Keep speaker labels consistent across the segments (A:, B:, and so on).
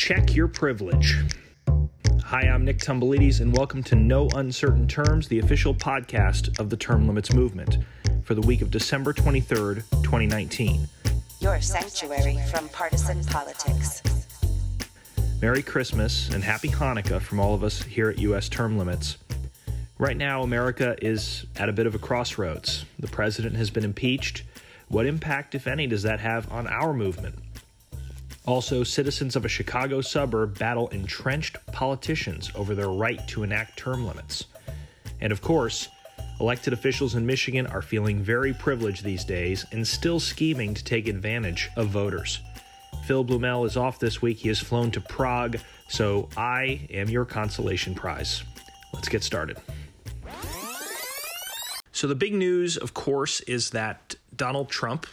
A: Check your privilege. Hi, I'm Nick Tomboulides, and welcome to No Uncertain Terms, the official podcast of the Term Limits Movement for the week of December 23rd, 2019.
B: Your sanctuary from partisan politics.
A: Merry Christmas and Happy Hanukkah from all of us here at U.S. Term Limits. Right now, America is at a bit of a crossroads. The president has been impeached. What impact, if any, does that have on our movement? Also, citizens of a Chicago suburb battle entrenched politicians over their right to enact term limits. And of course, elected officials in Michigan are feeling very privileged these days and still scheming to take advantage of voters. Phil Blumel is off this week. He has flown to Prague, so I am your consolation prize. Let's get started. So, the big news, of course, is that Donald Trump,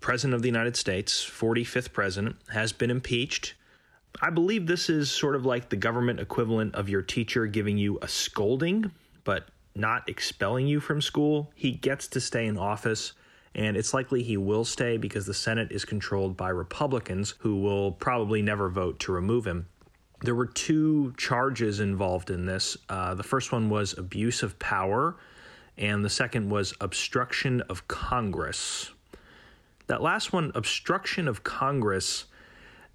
A: President of the United States, 45th President, has been impeached. I believe this is sort of like the government equivalent of your teacher giving you a scolding, but not expelling you from school. He gets to stay in office, and it's likely he will stay because the Senate is controlled by Republicans who will probably never vote to remove him. There were two charges involved in this. Uh, the first one was abuse of power, and the second was obstruction of Congress. That last one, obstruction of Congress,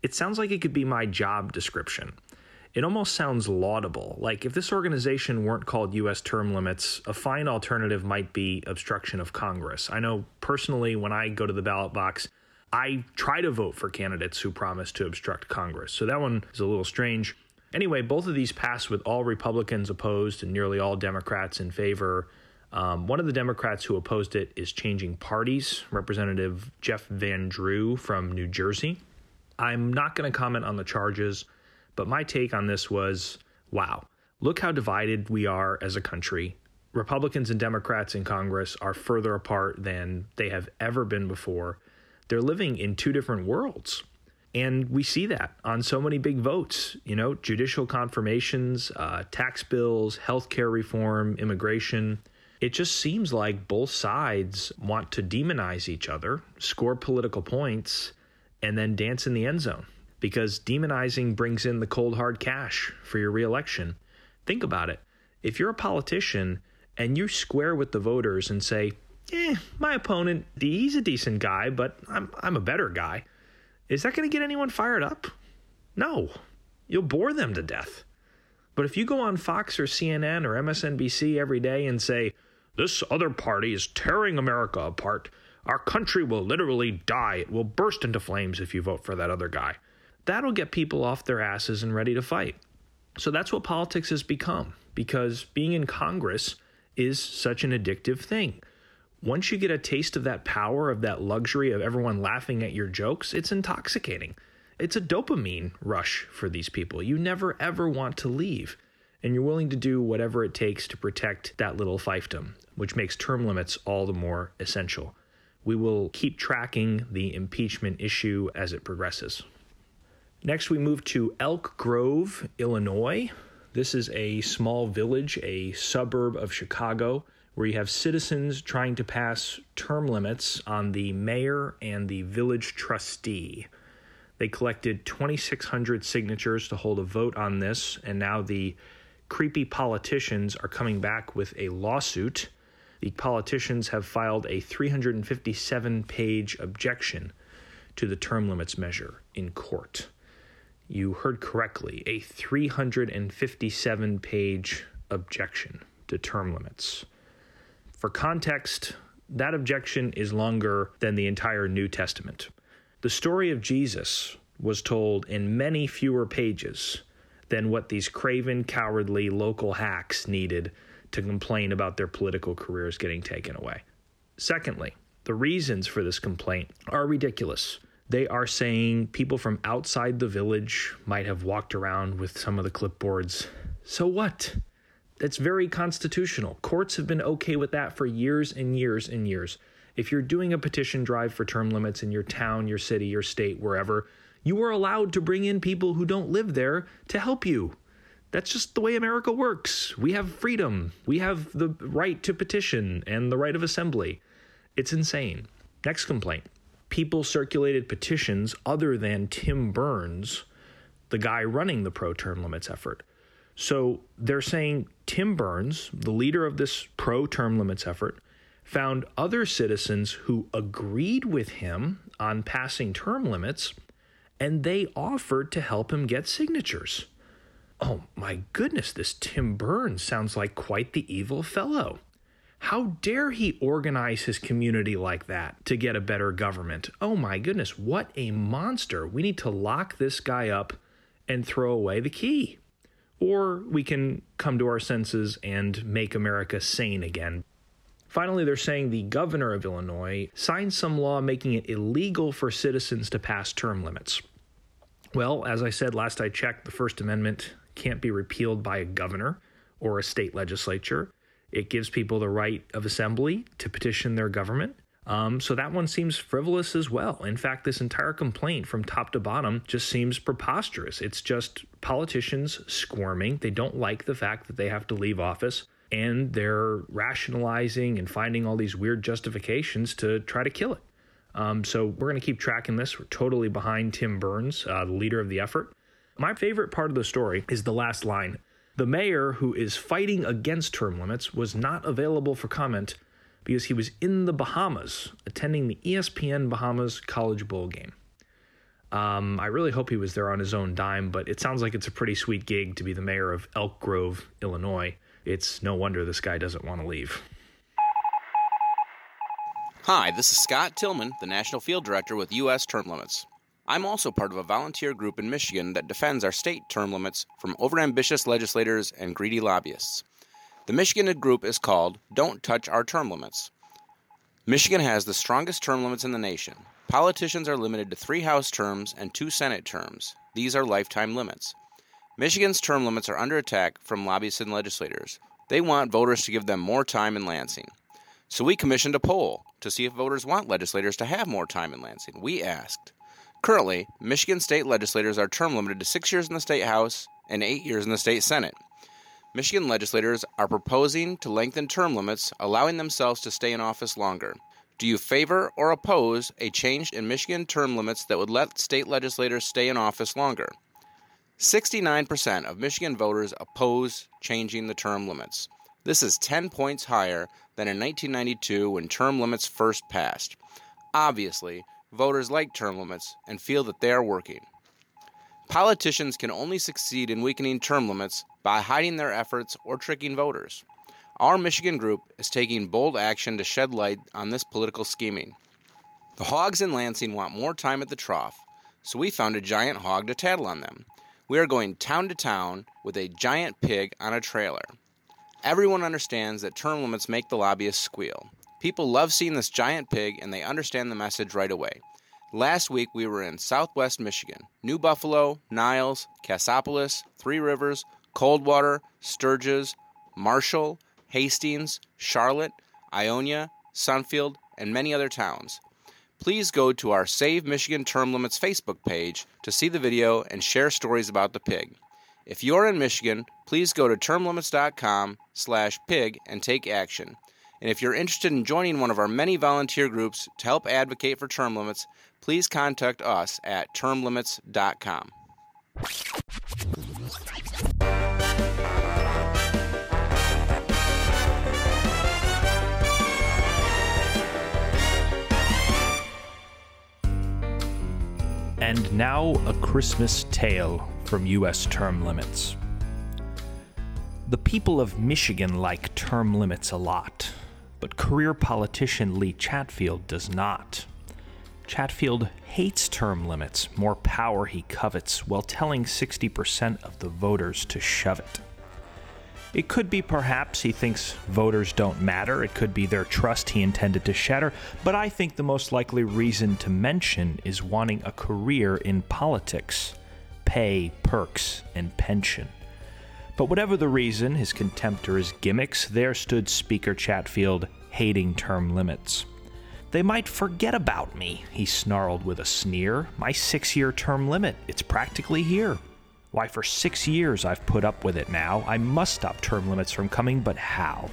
A: it sounds like it could be my job description. It almost sounds laudable. Like if this organization weren't called US term limits, a fine alternative might be obstruction of Congress. I know personally when I go to the ballot box, I try to vote for candidates who promise to obstruct Congress. So that one is a little strange. Anyway, both of these passed with all Republicans opposed and nearly all Democrats in favor. Um, one of the Democrats who opposed it is changing parties, Representative Jeff Van Drew from New Jersey. I'm not going to comment on the charges, but my take on this was wow, look how divided we are as a country. Republicans and Democrats in Congress are further apart than they have ever been before. They're living in two different worlds. And we see that on so many big votes, you know, judicial confirmations, uh, tax bills, healthcare reform, immigration. It just seems like both sides want to demonize each other, score political points, and then dance in the end zone because demonizing brings in the cold hard cash for your reelection. Think about it. If you're a politician and you square with the voters and say, eh, my opponent, he's a decent guy, but I'm, I'm a better guy, is that going to get anyone fired up? No. You'll bore them to death. But if you go on Fox or CNN or MSNBC every day and say, this other party is tearing America apart, our country will literally die. It will burst into flames if you vote for that other guy. That'll get people off their asses and ready to fight. So that's what politics has become because being in Congress is such an addictive thing. Once you get a taste of that power, of that luxury of everyone laughing at your jokes, it's intoxicating. It's a dopamine rush for these people. You never ever want to leave. And you're willing to do whatever it takes to protect that little fiefdom, which makes term limits all the more essential. We will keep tracking the impeachment issue as it progresses. Next, we move to Elk Grove, Illinois. This is a small village, a suburb of Chicago, where you have citizens trying to pass term limits on the mayor and the village trustee. They collected 2,600 signatures to hold a vote on this, and now the creepy politicians are coming back with a lawsuit. The politicians have filed a 357 page objection to the term limits measure in court. You heard correctly, a 357 page objection to term limits. For context, that objection is longer than the entire New Testament. The story of Jesus was told in many fewer pages than what these craven, cowardly local hacks needed to complain about their political careers getting taken away. Secondly, the reasons for this complaint are ridiculous. They are saying people from outside the village might have walked around with some of the clipboards. So what? That's very constitutional. Courts have been okay with that for years and years and years. If you're doing a petition drive for term limits in your town, your city, your state, wherever, you are allowed to bring in people who don't live there to help you. That's just the way America works. We have freedom. We have the right to petition and the right of assembly. It's insane. Next complaint people circulated petitions other than Tim Burns, the guy running the pro term limits effort. So they're saying Tim Burns, the leader of this pro term limits effort, found other citizens who agreed with him on passing term limits and they offered to help him get signatures. Oh my goodness, this Tim Burns sounds like quite the evil fellow. How dare he organize his community like that to get a better government? Oh my goodness, what a monster. We need to lock this guy up and throw away the key. Or we can come to our senses and make America sane again. Finally, they're saying the governor of Illinois signed some law making it illegal for citizens to pass term limits. Well, as I said last I checked, the First Amendment can't be repealed by a governor or a state legislature. It gives people the right of assembly to petition their government. Um, so that one seems frivolous as well. In fact, this entire complaint from top to bottom just seems preposterous. It's just politicians squirming. They don't like the fact that they have to leave office and they're rationalizing and finding all these weird justifications to try to kill it. Um, so we're going to keep tracking this. We're totally behind Tim Burns, uh, the leader of the effort. My favorite part of the story is the last line. The mayor who is fighting against term limits was not available for comment because he was in the Bahamas attending the ESPN Bahamas College Bowl game. Um, I really hope he was there on his own dime, but it sounds like it's a pretty sweet gig to be the mayor of Elk Grove, Illinois. It's no wonder this guy doesn't want to leave.
C: Hi, this is Scott Tillman, the National Field Director with U.S. Term Limits. I'm also part of a volunteer group in Michigan that defends our state term limits from overambitious legislators and greedy lobbyists. The Michigan group is called Don't Touch Our Term Limits. Michigan has the strongest term limits in the nation. Politicians are limited to three House terms and two Senate terms. These are lifetime limits. Michigan's term limits are under attack from lobbyists and legislators. They want voters to give them more time in Lansing. So we commissioned a poll to see if voters want legislators to have more time in Lansing. We asked. Currently, Michigan state legislators are term limited to six years in the state House and eight years in the state Senate. Michigan legislators are proposing to lengthen term limits, allowing themselves to stay in office longer. Do you favor or oppose a change in Michigan term limits that would let state legislators stay in office longer? 69% of Michigan voters oppose changing the term limits. This is 10 points higher than in 1992 when term limits first passed. Obviously, voters like term limits and feel that they are working. Politicians can only succeed in weakening term limits by hiding their efforts or tricking voters. Our Michigan group is taking bold action to shed light on this political scheming. The hogs in Lansing want more time at the trough, so we found a giant hog to tattle on them. We are going town to town with a giant pig on a trailer. Everyone understands that term limits make the lobbyists squeal. People love seeing this giant pig and they understand the message right away. Last week we were in southwest Michigan New Buffalo, Niles, Cassopolis, Three Rivers, Coldwater, Sturgis, Marshall, Hastings, Charlotte, Ionia, Sunfield, and many other towns please go to our Save Michigan Term Limits Facebook page to see the video and share stories about the pig. If you're in Michigan, please go to termlimits.com slash pig and take action. And if you're interested in joining one of our many volunteer groups to help advocate for term limits, please contact us at termlimits.com.
A: And now a Christmas tale from U.S. term limits. The people of Michigan like term limits a lot, but career politician Lee Chatfield does not. Chatfield hates term limits, more power he covets, while telling 60% of the voters to shove it. It could be perhaps he thinks voters don't matter. It could be their trust he intended to shatter. But I think the most likely reason to mention is wanting a career in politics pay, perks, and pension. But whatever the reason, his contempt or his gimmicks, there stood Speaker Chatfield hating term limits. They might forget about me, he snarled with a sneer. My six year term limit, it's practically here. Why, for six years I've put up with it now. I must stop term limits from coming, but how?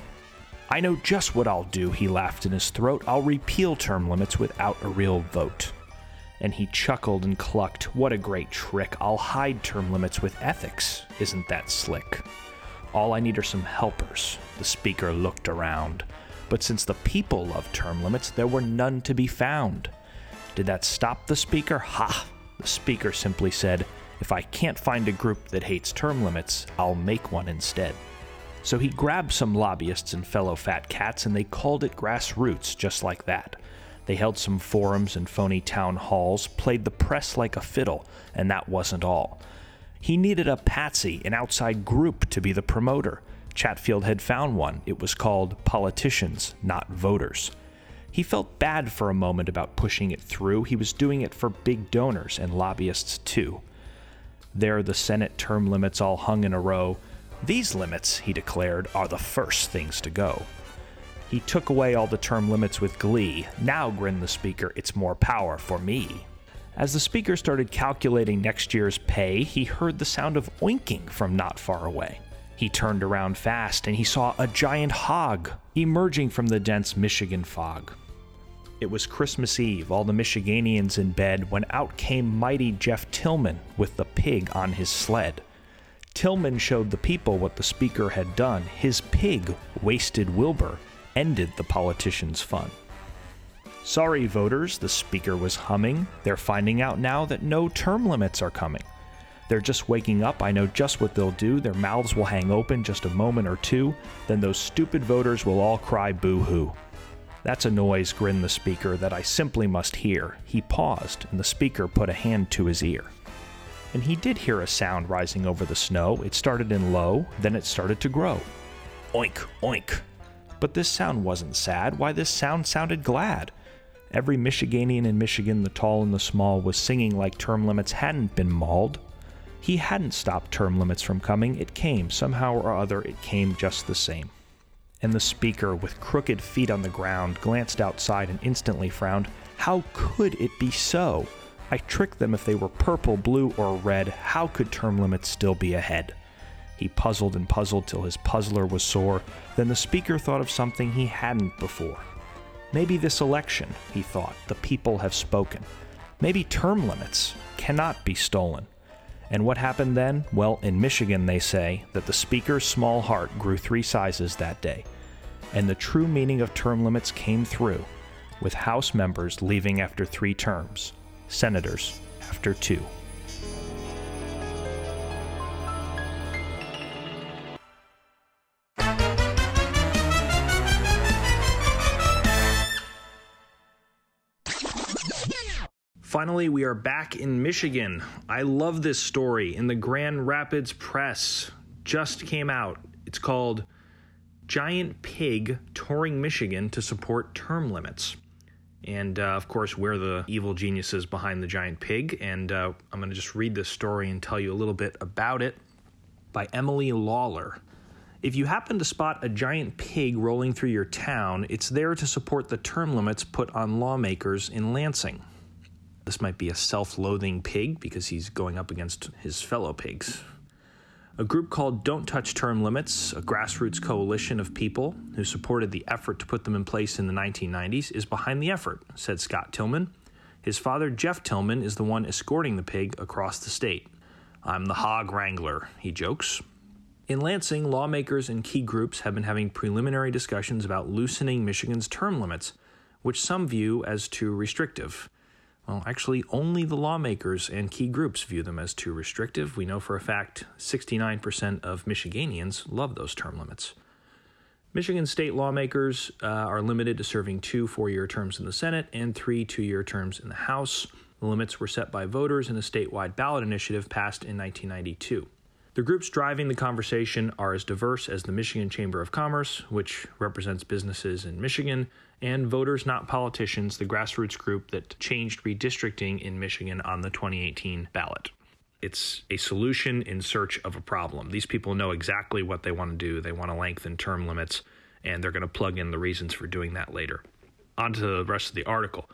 A: I know just what I'll do, he laughed in his throat. I'll repeal term limits without a real vote. and he chuckled and clucked. What a great trick. I'll hide term limits with ethics. Isn't that slick? All I need are some helpers. The speaker looked around. But since the people love term limits, there were none to be found. Did that stop the speaker? Ha! The speaker simply said, If I can't find a group that hates term limits, I'll make one instead. So he grabbed some lobbyists and fellow fat cats, and they called it grassroots just like that. They held some forums and phony town halls, played the press like a fiddle, and that wasn't all. He needed a patsy, an outside group, to be the promoter. Chatfield had found one. It was called Politicians, Not Voters. He felt bad for a moment about pushing it through. He was doing it for big donors and lobbyists, too. There, the Senate term limits all hung in a row. These limits, he declared, are the first things to go. He took away all the term limits with glee. Now, grinned the speaker, it's more power for me. As the speaker started calculating next year's pay, he heard the sound of oinking from not far away. He turned around fast and he saw a giant hog emerging from the dense Michigan fog. It was Christmas Eve, all the Michiganians in bed, when out came mighty Jeff Tillman with the pig on his sled. Tillman showed the people what the speaker had done. His pig, Wasted Wilbur, ended the politicians' fun. Sorry, voters, the speaker was humming. They're finding out now that no term limits are coming. They're just waking up. I know just what they'll do. Their mouths will hang open just a moment or two. Then those stupid voters will all cry boo hoo. That's a noise, grinned the speaker, that I simply must hear. He paused, and the speaker put a hand to his ear. And he did hear a sound rising over the snow. It started in low, then it started to grow. Oink, oink, but this sound wasn't sad. Why, this sound sounded glad. Every Michiganian in Michigan, the tall and the small, was singing like term limits hadn't been mauled. He hadn't stopped term limits from coming. It came. Somehow or other, it came just the same. And the speaker, with crooked feet on the ground, glanced outside and instantly frowned. How could it be so? I tricked them if they were purple, blue, or red. How could term limits still be ahead? He puzzled and puzzled till his puzzler was sore. Then the speaker thought of something he hadn't before. Maybe this election, he thought, the people have spoken. Maybe term limits cannot be stolen. And what happened then? Well, in Michigan, they say that the speaker's small heart grew three sizes that day. And the true meaning of term limits came through, with House members leaving after three terms, senators after two. Finally, we are back in Michigan. I love this story in the Grand Rapids Press. Just came out. It's called Giant Pig Touring Michigan to Support Term Limits. And uh, of course, we're the evil geniuses behind the giant pig. And uh, I'm going to just read this story and tell you a little bit about it by Emily Lawler. If you happen to spot a giant pig rolling through your town, it's there to support the term limits put on lawmakers in Lansing. This might be a self loathing pig because he's going up against his fellow pigs. A group called Don't Touch Term Limits, a grassroots coalition of people who supported the effort to put them in place in the 1990s, is behind the effort, said Scott Tillman. His father, Jeff Tillman, is the one escorting the pig across the state. I'm the hog wrangler, he jokes. In Lansing, lawmakers and key groups have been having preliminary discussions about loosening Michigan's term limits, which some view as too restrictive. Well, actually, only the lawmakers and key groups view them as too restrictive. We know for a fact 69% of Michiganians love those term limits. Michigan state lawmakers uh, are limited to serving two four year terms in the Senate and three two year terms in the House. The limits were set by voters in a statewide ballot initiative passed in 1992. The groups driving the conversation are as diverse as the Michigan Chamber of Commerce, which represents businesses in Michigan, and Voters Not Politicians, the grassroots group that changed redistricting in Michigan on the 2018 ballot. It's a solution in search of a problem. These people know exactly what they want to do. They want to lengthen term limits, and they're going to plug in the reasons for doing that later. On to the rest of the article.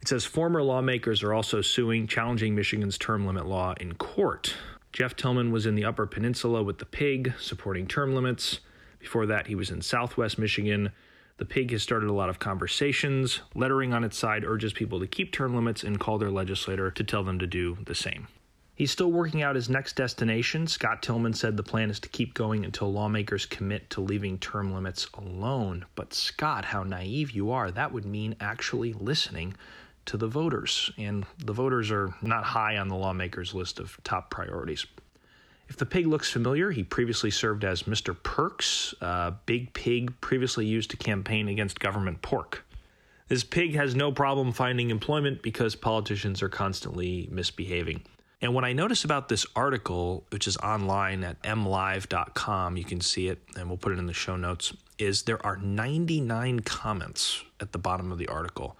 A: It says former lawmakers are also suing, challenging Michigan's term limit law in court. Jeff Tillman was in the Upper Peninsula with the pig, supporting term limits. Before that, he was in Southwest Michigan, The pig has started a lot of conversations. Lettering on its side urges people to keep term limits and call their legislator to tell them to do the same. He's still working out his next destination. Scott Tillman said the plan is to keep going until lawmakers commit to leaving term limits alone. But, Scott, how naive you are. That would mean actually listening to the voters. And the voters are not high on the lawmakers' list of top priorities. If the pig looks familiar, he previously served as Mr. Perks, a big pig previously used to campaign against government pork. This pig has no problem finding employment because politicians are constantly misbehaving. And what I notice about this article, which is online at mlive.com, you can see it and we'll put it in the show notes, is there are 99 comments at the bottom of the article.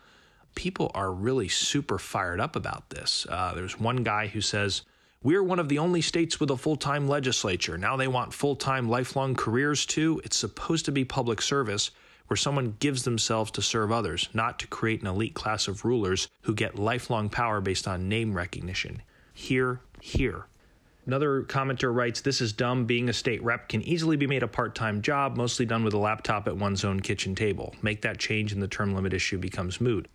A: People are really super fired up about this. Uh, there's one guy who says, We're one of the only states with a full time legislature. Now they want full time, lifelong careers too. It's supposed to be public service where someone gives themselves to serve others, not to create an elite class of rulers who get lifelong power based on name recognition. Here, here. Another commenter writes, This is dumb. Being a state rep can easily be made a part time job, mostly done with a laptop at one's own kitchen table. Make that change and the term limit issue becomes moot.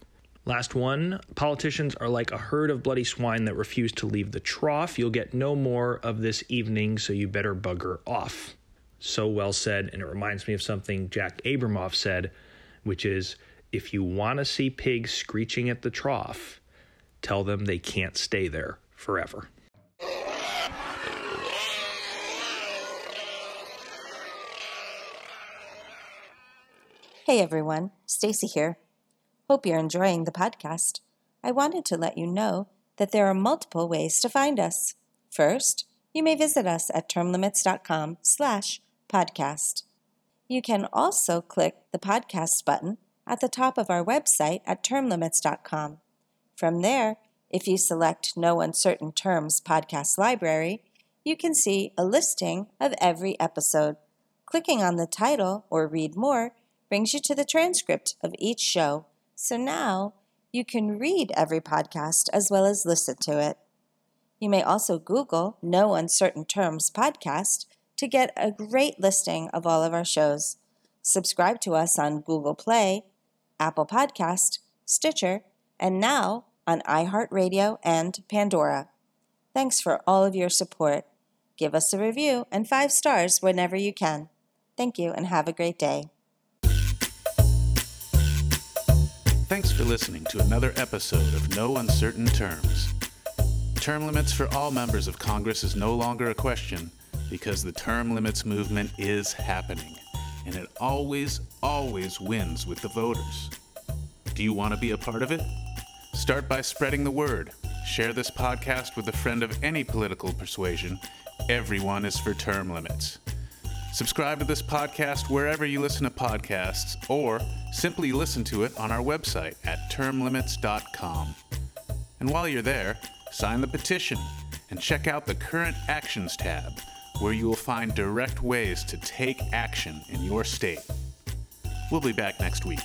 A: Last one politicians are like a herd of bloody swine that refuse to leave the trough. You'll get no more of this evening, so you better bugger off. So well said, and it reminds me of something Jack Abramoff said, which is if you want to see pigs screeching at the trough, tell them they can't stay there forever.
D: Hey everyone, Stacy here. Hope you're enjoying the podcast. I wanted to let you know that there are multiple ways to find us. First, you may visit us at termlimits.com slash podcast. You can also click the podcast button at the top of our website at termlimits.com. From there, if you select No Uncertain Terms Podcast Library, you can see a listing of every episode. Clicking on the title or read more brings you to the transcript of each show. So now you can read every podcast as well as listen to it. You may also Google No Uncertain Terms Podcast to get a great listing of all of our shows. Subscribe to us on Google Play, Apple Podcast, Stitcher, and now on iHeartRadio and Pandora. Thanks for all of your support. Give us a review and five stars whenever you can. Thank you and have a great day.
E: Thanks for listening to another episode of No Uncertain Terms. Term limits for all members of Congress is no longer a question because the term limits movement is happening, and it always, always wins with the voters. Do you want to be a part of it? Start by spreading the word. Share this podcast with a friend of any political persuasion. Everyone is for term limits. Subscribe to this podcast wherever you listen to podcasts, or simply listen to it on our website at termlimits.com. And while you're there, sign the petition and check out the Current Actions tab, where you will find direct ways to take action in your state. We'll be back next week.